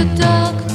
the dark